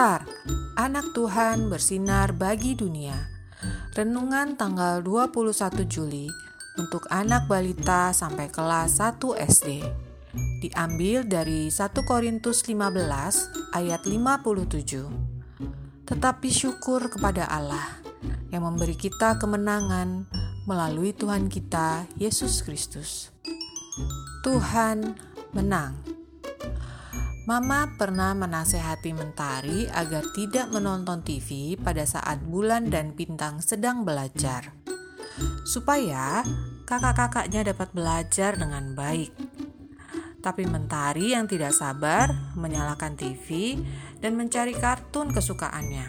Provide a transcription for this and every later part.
Star, anak Tuhan bersinar bagi dunia. Renungan tanggal 21 Juli untuk anak balita sampai kelas 1 SD. Diambil dari 1 Korintus 15 ayat 57. Tetapi syukur kepada Allah yang memberi kita kemenangan melalui Tuhan kita Yesus Kristus. Tuhan menang. Mama pernah menasehati Mentari agar tidak menonton TV pada saat bulan dan bintang sedang belajar, supaya kakak-kakaknya dapat belajar dengan baik. Tapi Mentari yang tidak sabar menyalakan TV dan mencari kartun kesukaannya.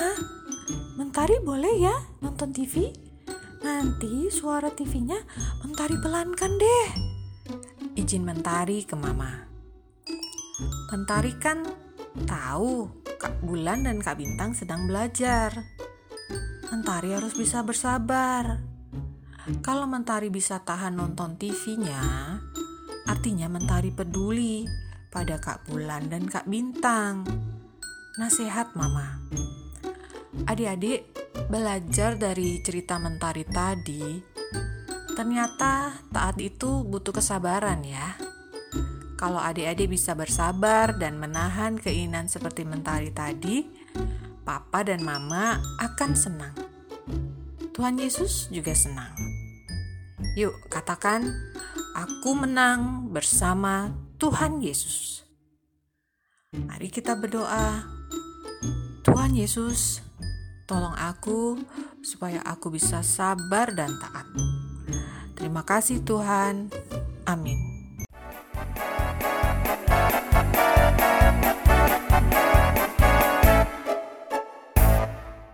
Hah? Mentari boleh ya nonton TV? Nanti suara TV-nya Mentari pelankan deh izin Mentari ke Mama. Mentari kan tahu Kak Bulan dan Kak Bintang sedang belajar. Mentari harus bisa bersabar. Kalau Mentari bisa tahan nonton TV-nya, artinya Mentari peduli pada Kak Bulan dan Kak Bintang. Nasihat Mama. Adik-adik belajar dari cerita Mentari tadi Ternyata taat itu butuh kesabaran ya. Kalau adik-adik bisa bersabar dan menahan keinginan seperti mentari tadi, papa dan mama akan senang. Tuhan Yesus juga senang. Yuk katakan, aku menang bersama Tuhan Yesus. Mari kita berdoa. Tuhan Yesus, tolong aku supaya aku bisa sabar dan taat. Terima kasih Tuhan. Amin.